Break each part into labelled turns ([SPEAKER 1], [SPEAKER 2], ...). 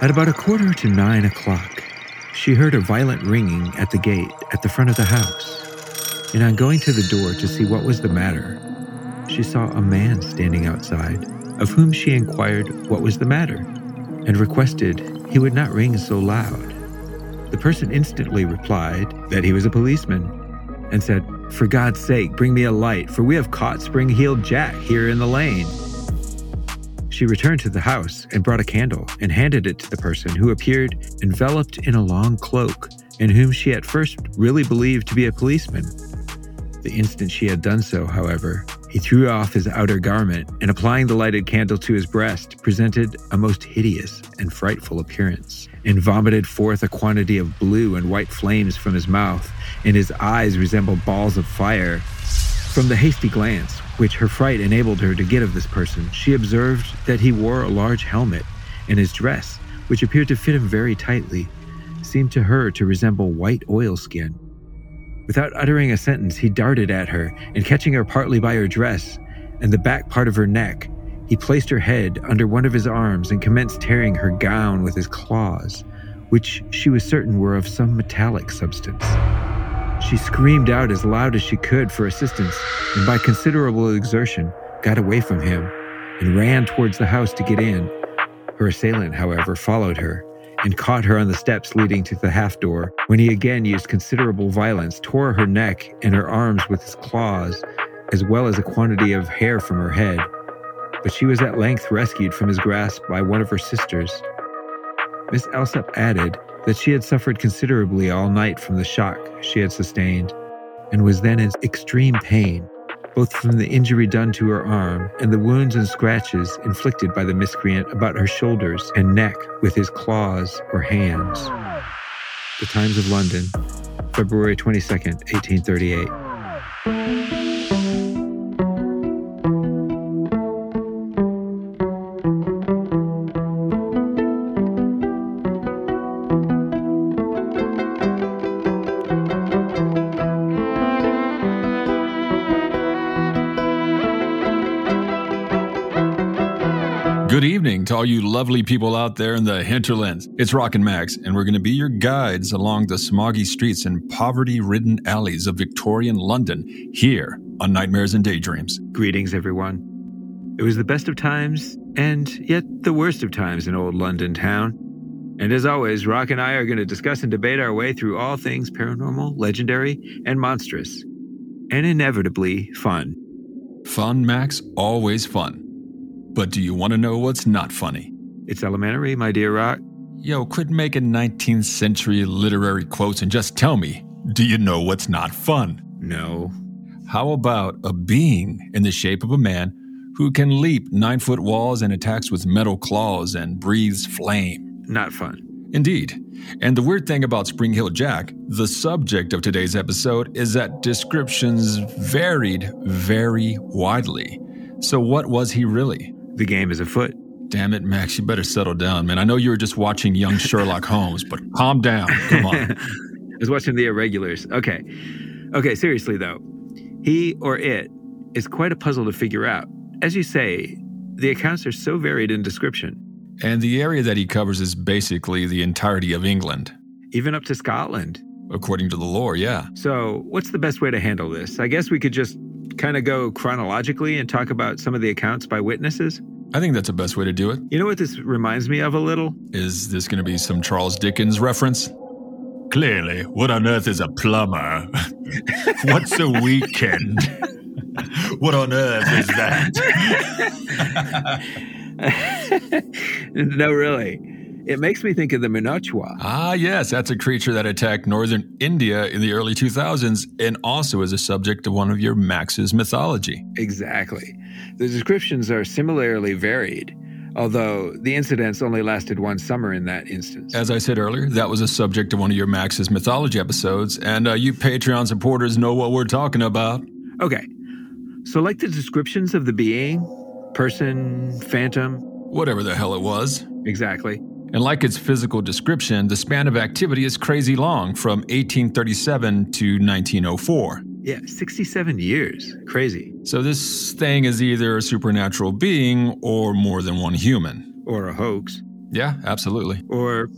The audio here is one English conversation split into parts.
[SPEAKER 1] At about a quarter to nine o'clock, she heard a violent ringing at the gate at the front of the house. And on going to the door to see what was the matter, she saw a man standing outside, of whom she inquired what was the matter, and requested he would not ring so loud. The person instantly replied that he was a policeman and said, For God's sake, bring me a light, for we have caught Spring Heeled Jack here in the lane. She returned to the house and brought a candle and handed it to the person who appeared enveloped in a long cloak and whom she at first really believed to be a policeman. The instant she had done so, however, he threw off his outer garment and, applying the lighted candle to his breast, presented a most hideous and frightful appearance, and vomited forth a quantity of blue and white flames from his mouth, and his eyes resembled balls of fire. From the hasty glance which her fright enabled her to get of this person, she observed that he wore a large helmet, and his dress, which appeared to fit him very tightly, seemed to her to resemble white oilskin. Without uttering a sentence, he darted at her, and catching her partly by her dress and the back part of her neck, he placed her head under one of his arms and commenced tearing her gown with his claws, which she was certain were of some metallic substance. She screamed out as loud as she could for assistance, and by considerable exertion, got away from him and ran towards the house to get in. Her assailant, however, followed her and caught her on the steps leading to the half door, when he again used considerable violence, tore her neck and her arms with his claws, as well as a quantity of hair from her head. But she was at length rescued from his grasp by one of her sisters. Miss Alsop added that she had suffered considerably all night from the shock she had sustained, and was then in extreme pain, both from the injury done to her arm and the wounds and scratches inflicted by the miscreant about her shoulders and neck with his claws or hands. The Times of London, February 22nd, 1838.
[SPEAKER 2] Good evening to all you lovely people out there in the hinterlands. It's Rock and Max, and we're going to be your guides along the smoggy streets and poverty ridden alleys of Victorian London here on Nightmares and Daydreams.
[SPEAKER 1] Greetings, everyone. It was the best of times, and yet the worst of times in old London town. And as always, Rock and I are going to discuss and debate our way through all things paranormal, legendary, and monstrous, and inevitably fun.
[SPEAKER 2] Fun, Max, always fun. But do you want to know what's not funny?
[SPEAKER 1] It's elementary, my dear Rock.
[SPEAKER 2] Yo, quit making 19th century literary quotes and just tell me, do you know what's not fun?
[SPEAKER 1] No.
[SPEAKER 2] How about a being in the shape of a man who can leap nine foot walls and attacks with metal claws and breathes flame?
[SPEAKER 1] Not fun.
[SPEAKER 2] Indeed. And the weird thing about Spring Heel Jack, the subject of today's episode, is that descriptions varied very widely. So, what was he really?
[SPEAKER 1] The game is afoot.
[SPEAKER 2] Damn it, Max, you better settle down, man. I know you were just watching young Sherlock Holmes, but calm down. Come on.
[SPEAKER 1] I was watching the irregulars. Okay. Okay, seriously though. He or it is quite a puzzle to figure out. As you say, the accounts are so varied in description,
[SPEAKER 2] And the area that he covers is basically the entirety of England.
[SPEAKER 1] even up to Scotland.
[SPEAKER 2] According to the lore, yeah.
[SPEAKER 1] So, what's the best way to handle this? I guess we could just kind of go chronologically and talk about some of the accounts by witnesses.
[SPEAKER 2] I think that's the best way to do it.
[SPEAKER 1] You know what this reminds me of a little?
[SPEAKER 2] Is this going to be some Charles Dickens reference? Clearly, what on earth is a plumber? What's a weekend? what on earth is that?
[SPEAKER 1] no, really. It makes me think of the Muhnochwa.
[SPEAKER 2] ah, yes, that's a creature that attacked northern India in the early 2000s and also is a subject of one of your Max's mythology.
[SPEAKER 1] Exactly. The descriptions are similarly varied, although the incidents only lasted one summer in that instance.
[SPEAKER 2] As I said earlier, that was a subject of one of your Max's mythology episodes, and uh, you Patreon supporters know what we're talking about.
[SPEAKER 1] Okay. So, like the descriptions of the being, person, phantom,
[SPEAKER 2] Whatever the hell it was.
[SPEAKER 1] exactly.
[SPEAKER 2] And like its physical description, the span of activity is crazy long from 1837 to 1904.
[SPEAKER 1] Yeah, 67 years. Crazy.
[SPEAKER 2] So this thing is either a supernatural being or more than one human.
[SPEAKER 1] Or a hoax.
[SPEAKER 2] Yeah, absolutely.
[SPEAKER 1] Or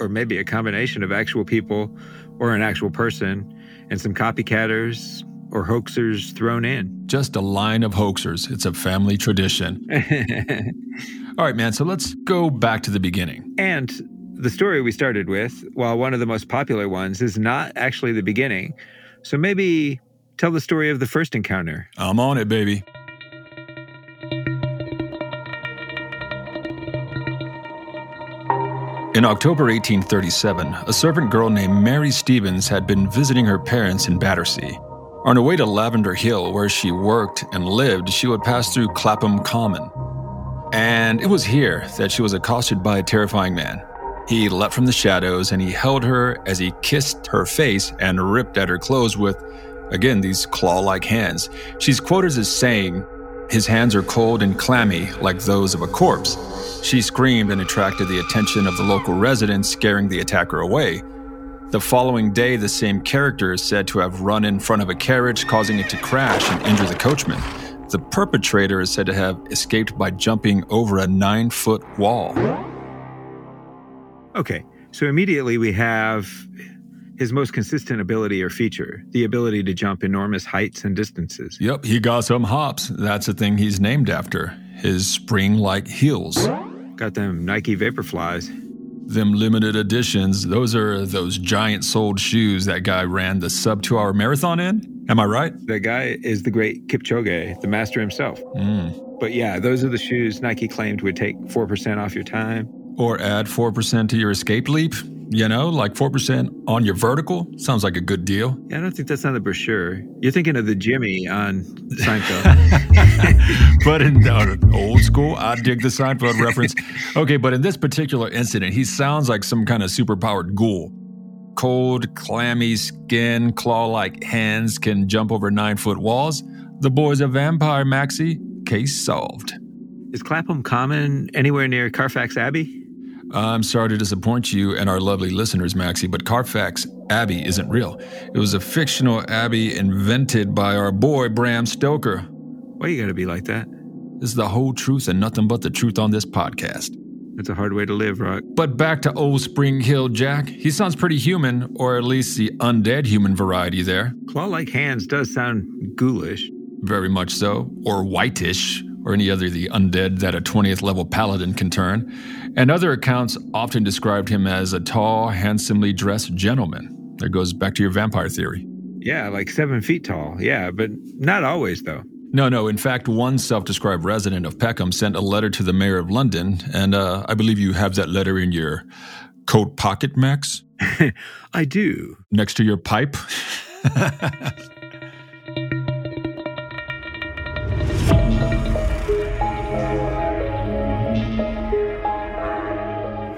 [SPEAKER 1] or maybe a combination of actual people or an actual person and some copycatters or hoaxers thrown in.
[SPEAKER 2] Just a line of hoaxers. It's a family tradition. All right, man. So let's go back to the beginning.
[SPEAKER 1] And the story we started with, while one of the most popular ones, is not actually the beginning. So maybe tell the story of the first encounter.
[SPEAKER 2] I'm on it, baby. In October 1837, a servant girl named Mary Stevens had been visiting her parents in Battersea. On her way to Lavender Hill, where she worked and lived, she would pass through Clapham Common. And it was here that she was accosted by a terrifying man. He leapt from the shadows and he held her as he kissed her face and ripped at her clothes with, again, these claw like hands. She's quoted as saying, His hands are cold and clammy like those of a corpse. She screamed and attracted the attention of the local residents, scaring the attacker away. The following day, the same character is said to have run in front of a carriage, causing it to crash and injure the coachman. The perpetrator is said to have escaped by jumping over a nine foot wall.
[SPEAKER 1] Okay, so immediately we have his most consistent ability or feature the ability to jump enormous heights and distances.
[SPEAKER 2] Yep, he got some hops. That's the thing he's named after his spring like heels.
[SPEAKER 1] Got them Nike Vaporflies.
[SPEAKER 2] Them limited editions, those are those giant soled shoes that guy ran the sub two hour marathon in. Am I right?
[SPEAKER 1] The guy is the great Kipchoge, the master himself.
[SPEAKER 2] Mm.
[SPEAKER 1] But yeah, those are the shoes Nike claimed would take 4% off your time.
[SPEAKER 2] Or add 4% to your escape leap. You know, like 4% on your vertical. Sounds like a good deal.
[SPEAKER 1] Yeah, I don't think that's on the brochure. You're thinking of the Jimmy on Seinfeld.
[SPEAKER 2] but in uh, old school, I dig the Seinfeld reference. Okay, but in this particular incident, he sounds like some kind of superpowered ghoul. Cold, clammy skin, claw like hands can jump over nine foot walls. The boy's a vampire, Maxie. Case solved.
[SPEAKER 1] Is Clapham Common anywhere near Carfax Abbey?
[SPEAKER 2] I'm sorry to disappoint you and our lovely listeners, Maxie, but Carfax Abbey isn't real. It was a fictional abbey invented by our boy Bram Stoker.
[SPEAKER 1] Why you gotta be like that?
[SPEAKER 2] This is the whole truth and nothing but the truth on this podcast.
[SPEAKER 1] That's a hard way to live, Rock.
[SPEAKER 2] But back to old Spring Hill Jack. He sounds pretty human, or at least the undead human variety there.
[SPEAKER 1] Claw like hands does sound ghoulish.
[SPEAKER 2] Very much so. Or whitish, or any other the undead that a 20th level paladin can turn. And other accounts often described him as a tall, handsomely dressed gentleman. That goes back to your vampire theory.
[SPEAKER 1] Yeah, like seven feet tall. Yeah, but not always, though.
[SPEAKER 2] No, no. In fact, one self described resident of Peckham sent a letter to the mayor of London, and uh, I believe you have that letter in your coat pocket, Max?
[SPEAKER 1] I do.
[SPEAKER 2] Next to your pipe?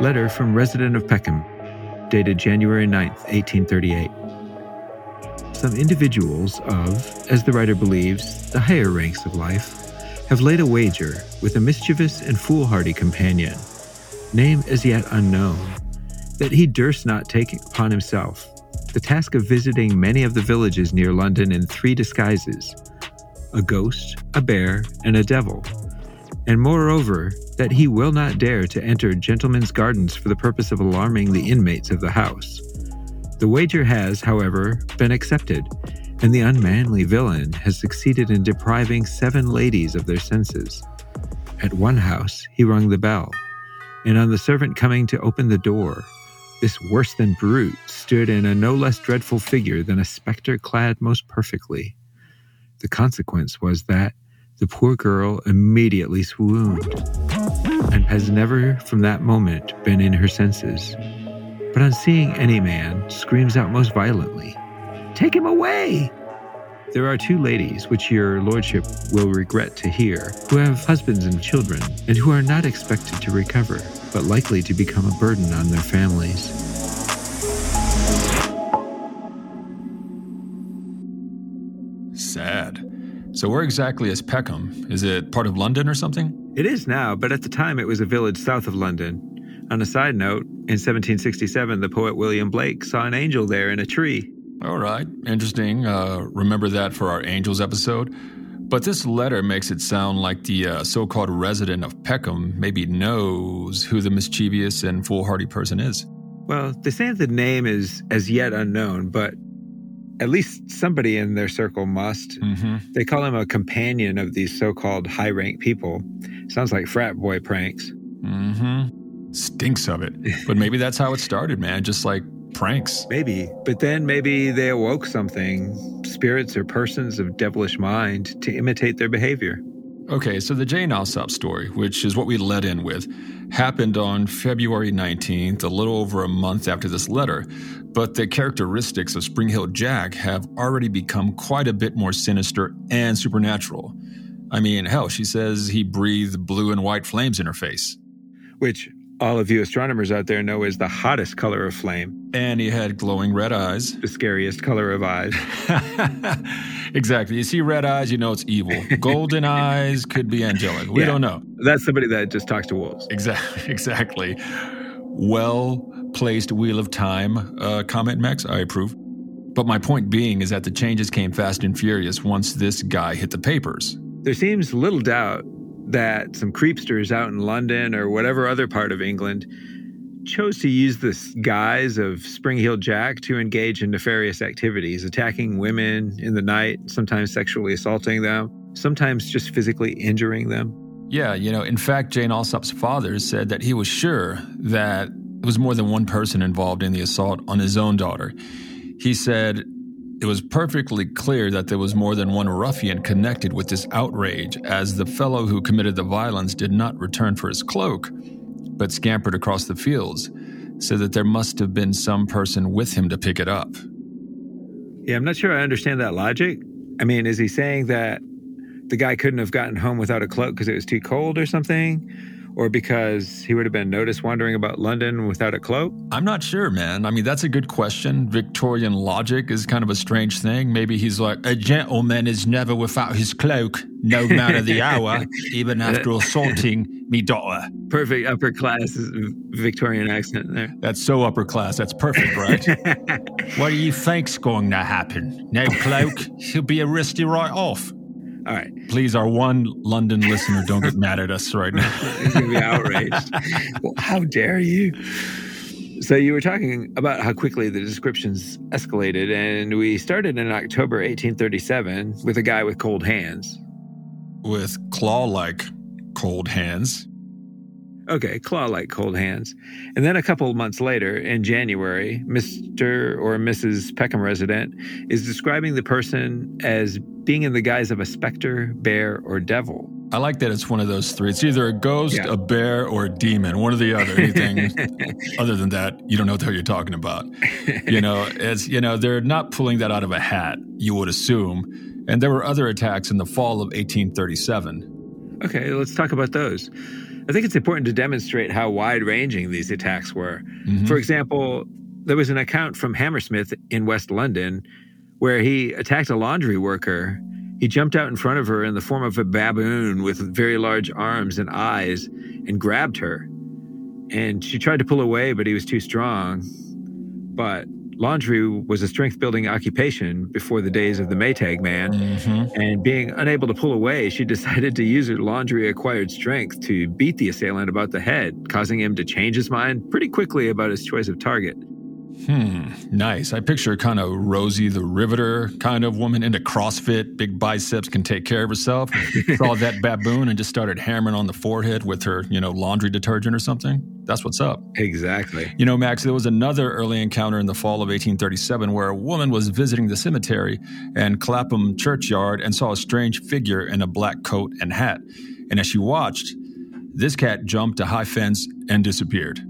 [SPEAKER 1] Letter from resident of Peckham, dated January 9th, 1838. Some individuals of, as the writer believes, the higher ranks of life, have laid a wager with a mischievous and foolhardy companion, name as yet unknown, that he durst not take upon himself the task of visiting many of the villages near London in three disguises a ghost, a bear, and a devil, and moreover, that he will not dare to enter gentlemen's gardens for the purpose of alarming the inmates of the house. The wager has, however, been accepted, and the unmanly villain has succeeded in depriving seven ladies of their senses. At one house, he rung the bell, and on the servant coming to open the door, this worse than brute stood in a no less dreadful figure than a spectre clad most perfectly. The consequence was that the poor girl immediately swooned and has never from that moment been in her senses. But on seeing any man, screams out most violently, Take him away! There are two ladies, which your lordship will regret to hear, who have husbands and children, and who are not expected to recover, but likely to become a burden on their families.
[SPEAKER 2] So, where exactly is Peckham? Is it part of London or something?
[SPEAKER 1] It is now, but at the time it was a village south of London. On a side note, in 1767, the poet William Blake saw an angel there in a tree.
[SPEAKER 2] All right, interesting. Uh, remember that for our angels episode. But this letter makes it sound like the uh, so called resident of Peckham maybe knows who the mischievous and foolhardy person is.
[SPEAKER 1] Well, they say the name is as yet unknown, but at least somebody in their circle must.
[SPEAKER 2] Mm-hmm.
[SPEAKER 1] They call him a companion of these so called high rank people. Sounds like frat boy pranks.
[SPEAKER 2] Mm-hmm. Stinks of it. But maybe that's how it started, man. Just like pranks.
[SPEAKER 1] Maybe. But then maybe they awoke something, spirits or persons of devilish mind, to imitate their behavior.
[SPEAKER 2] Okay, so the Jane Alsop story, which is what we led in with, happened on February 19th, a little over a month after this letter. But the characteristics of Spring Heel Jack have already become quite a bit more sinister and supernatural. I mean, hell, she says he breathed blue and white flames in her face.
[SPEAKER 1] Which all of you astronomers out there know is the hottest color of flame.
[SPEAKER 2] And he had glowing red eyes.
[SPEAKER 1] The scariest color of eyes.
[SPEAKER 2] exactly. You see red eyes, you know it's evil. Golden eyes could be angelic. We
[SPEAKER 1] Yeah.
[SPEAKER 2] don't know.
[SPEAKER 1] That's somebody that just talks to wolves.
[SPEAKER 2] Exactly. Exactly. Well placed wheel of time uh, comment, Max. I approve. But my point being is that the changes came fast and furious once this guy hit the papers.
[SPEAKER 1] There seems little doubt that some creepsters out in London or whatever other part of England chose to use this guise of Spring Heel Jack to engage in nefarious activities, attacking women in the night, sometimes sexually assaulting them, sometimes just physically injuring them.
[SPEAKER 2] Yeah, you know, in fact, Jane Alsop's father said that he was sure that there was more than one person involved in the assault on his own daughter. He said it was perfectly clear that there was more than one ruffian connected with this outrage, as the fellow who committed the violence did not return for his cloak, but scampered across the fields, so that there must have been some person with him to pick it up.
[SPEAKER 1] Yeah, I'm not sure I understand that logic. I mean, is he saying that the guy couldn't have gotten home without a cloak because it was too cold or something? Or because he would have been noticed wandering about London without a cloak?
[SPEAKER 2] I'm not sure, man. I mean, that's a good question. Victorian logic is kind of a strange thing. Maybe he's like, a gentleman is never without his cloak, no matter the hour, even after assaulting me daughter.
[SPEAKER 1] Perfect upper class Victorian accent there.
[SPEAKER 2] That's so upper class. That's perfect, right? what do you think's going to happen? No cloak? He'll be arrested right off.
[SPEAKER 1] All right.
[SPEAKER 2] Please, our one London listener, don't get mad at us right now.
[SPEAKER 1] He's going to be outraged. well, how dare you? So, you were talking about how quickly the descriptions escalated, and we started in October 1837 with a guy with cold hands.
[SPEAKER 2] With claw like cold hands.
[SPEAKER 1] Okay, claw like cold hands. And then a couple of months later, in January, Mr. or Mrs. Peckham resident is describing the person as being in the guise of a specter, bear, or devil.
[SPEAKER 2] I like that it's one of those three. It's either a ghost,
[SPEAKER 1] Yeah.
[SPEAKER 2] a bear, or a demon. One or the other. Anything other than that, you don't know what the hell you're talking about. You know, it's you know they're not pulling that out of a hat. You would assume. And there were other attacks in the fall of 1837.
[SPEAKER 1] Okay, let's talk about those. I think it's important to demonstrate how wide ranging these attacks were.
[SPEAKER 2] Mhm.
[SPEAKER 1] For example, there was an account from Hammersmith in West London where he attacked a laundry worker. He jumped out in front of her in the form of a baboon with very large arms and eyes and grabbed her. And she tried to pull away, but he was too strong. But laundry was a strength building occupation before the days of the Maytag man.
[SPEAKER 2] Mhm.
[SPEAKER 1] And being unable to pull away, she decided to use her laundry acquired strength to beat the assailant about the head, causing him to change his mind pretty quickly about his choice of target.
[SPEAKER 2] Hmm. Nice. I picture kind of Rosie the Riveter kind of woman into CrossFit, big biceps, can take care of herself. Saw that baboon and just started hammering on the forehead with her, you know, laundry detergent or something. That's what's up.
[SPEAKER 1] Exactly.
[SPEAKER 2] You know, Max, there was another early encounter in the fall of 1837 where a woman was visiting the cemetery and Clapham churchyard and saw a strange figure in a black coat and hat. And as she watched, this cat jumped a high fence and disappeared.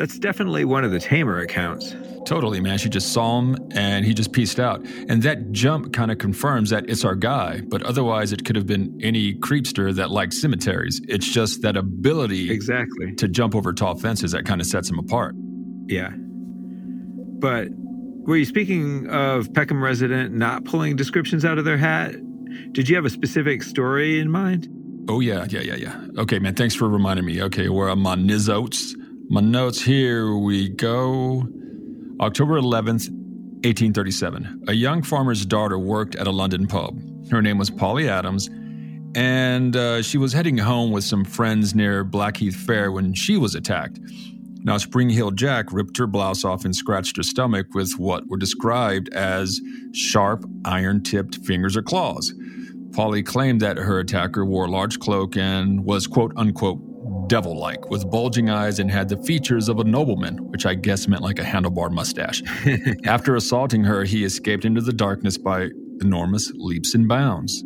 [SPEAKER 1] That's definitely one of the tamer accounts.
[SPEAKER 2] Totally, man. She just saw him and he just pieced out. And that jump kind of confirms that it's our guy, but otherwise it could have been any creepster that likes cemeteries. It's just that ability
[SPEAKER 1] Exactly.
[SPEAKER 2] to jump over tall fences that kind of sets him apart.
[SPEAKER 1] Yeah. But were you speaking of Peckham resident not pulling descriptions out of their hat? Did you have a specific story in mind?
[SPEAKER 2] Oh, yeah, yeah, yeah, yeah. Okay, man, thanks for reminding me. Okay, where are my? My notes, here we go. October 11th, 1837. A young farmer's daughter worked at a London pub. Her name was Polly Adams, and uh, she was heading home with some friends near Blackheath Fair when she was attacked. Now, Spring Heel Jack ripped her blouse off and scratched her stomach with what were described as sharp, iron tipped fingers or claws. Polly claimed that her attacker wore a large cloak and was quote unquote devil like, with bulging eyes and had the features of a nobleman, which I guess meant like a handlebar mustache. After assaulting her, he escaped into the darkness by enormous leaps and bounds.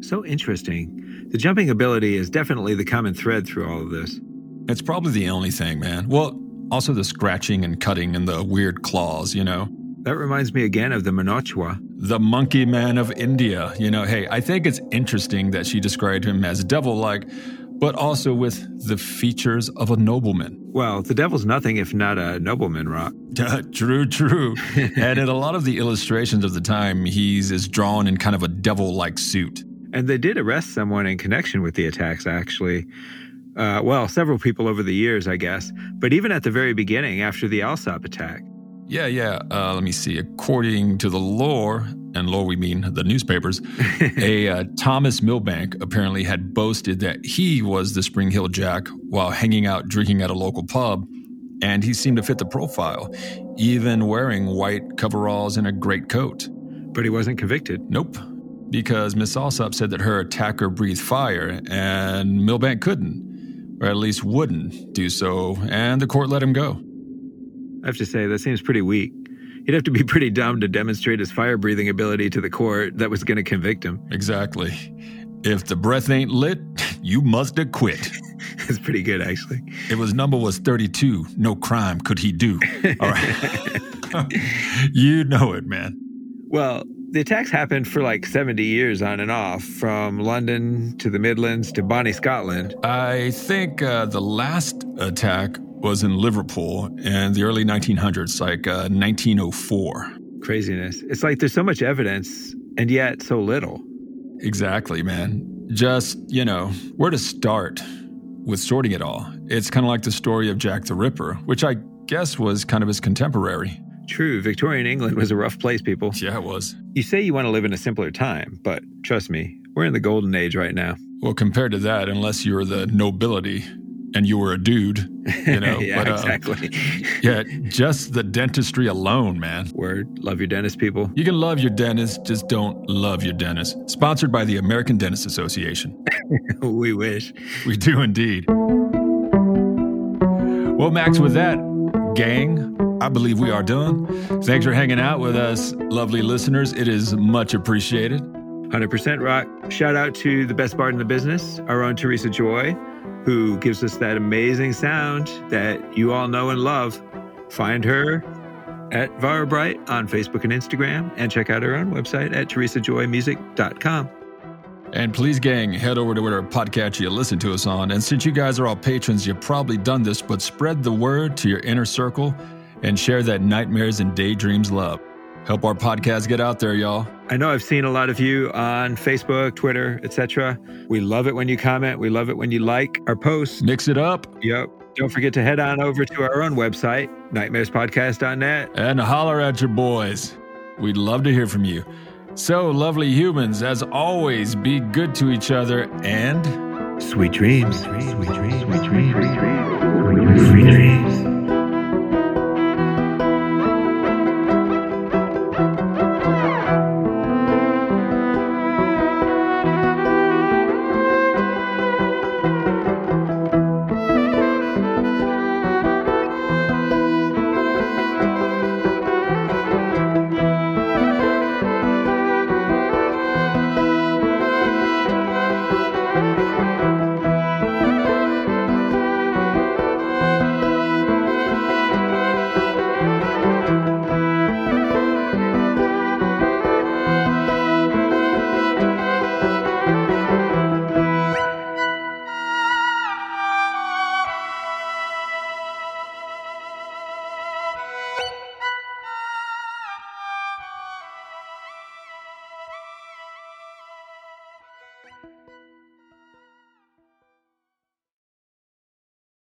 [SPEAKER 1] So interesting. The jumping ability is definitely the common thread through all of this.
[SPEAKER 2] It's probably the only thing, man. Well, also the scratching and cutting and the weird claws, you know?
[SPEAKER 1] That reminds me again of the Muhnochwa.
[SPEAKER 2] The monkey man of India. You know, hey, I think it's interesting that she described him as devil like, but also with the features of a nobleman.
[SPEAKER 1] Well, the devil's nothing if not a nobleman, Rock.
[SPEAKER 2] true, true. and in a lot of the illustrations of the time, he's is drawn in kind of a devil like suit.
[SPEAKER 1] And they did arrest someone in connection with the attacks, actually. Uh, well, several people over the years, I guess. But even at the very beginning, after the Alsop attack,
[SPEAKER 2] yeah, yeah. Uh, let me see. According to the lore, and lore we mean the newspapers, a uh, Thomas Milbank apparently had boasted that he was the Spring Hill Jack while hanging out drinking at a local pub, and he seemed to fit the profile, even wearing white coveralls and a great coat.
[SPEAKER 1] But he wasn't convicted.
[SPEAKER 2] Nope, because Miss Alsop said that her attacker breathed fire, and Milbank couldn't, or at least wouldn't do so, and the court let him go.
[SPEAKER 1] I have to say, that seems pretty weak. He'd have to be pretty dumb to demonstrate his fire breathing ability to the court that was going to convict him.
[SPEAKER 2] Exactly. If the breath ain't lit, you must have quit.
[SPEAKER 1] That's pretty good, actually.
[SPEAKER 2] If his number was 32, no crime could he do. All right. you know it, man.
[SPEAKER 1] Well, the attacks happened for like 70 years on and off, from London to the Midlands to Bonnie, Scotland.
[SPEAKER 2] I think uh, the last attack was in Liverpool in the early 1900s, like uh, 1904.
[SPEAKER 1] Craziness. It's like there's so much evidence and yet so little.
[SPEAKER 2] Exactly, man. Just, you know, where to start with sorting it all. It's kind of like the story of Jack the Ripper, which I guess was kind of his contemporary.
[SPEAKER 1] True, Victorian England was a rough place, people.
[SPEAKER 2] Yeah, it was.
[SPEAKER 1] You say you want to live in a simpler time, but trust me, we're in the golden age right now.
[SPEAKER 2] Well, compared to that, unless you're the nobility, and you were a dude, you know.
[SPEAKER 1] yeah, but, uh, exactly.
[SPEAKER 2] yeah, just the dentistry alone, man.
[SPEAKER 1] Word. Love your dentist, people.
[SPEAKER 2] You can love your dentist, just don't love your dentist. Sponsored by the American Dentist Association.
[SPEAKER 1] we wish.
[SPEAKER 2] We do indeed. Well, Max, with that, gang, I believe we are done. Thanks for hanging out with us, lovely listeners. It is much appreciated.
[SPEAKER 1] 100% rock. Shout out to the best bard in the business, our own Teresa Joy who gives us that amazing sound that you all know and love. Find her at Vara Bright on Facebook and Instagram, and check out her own website at teresajoymusic.com.
[SPEAKER 2] And please, gang, head over to whatever podcast you listen to us on. And since you guys are all patrons, you've probably done this, but spread the word to your inner circle and share that nightmares and daydreams love. Help our podcast get out there, y'all.
[SPEAKER 1] I know I've seen a lot of you on Facebook, Twitter, etc. We love it when you comment. We love it when you like our posts.
[SPEAKER 2] Mix it up.
[SPEAKER 1] Yep. Don't forget to head on over to our own website, nightmarespodcast.net.
[SPEAKER 2] And holler at your boys. We'd love to hear from you. So, lovely humans, as always, be good to each other and
[SPEAKER 1] sweet dreams. Sweet dreams. Sweet dreams. Sweet dreams. Sweet dreams.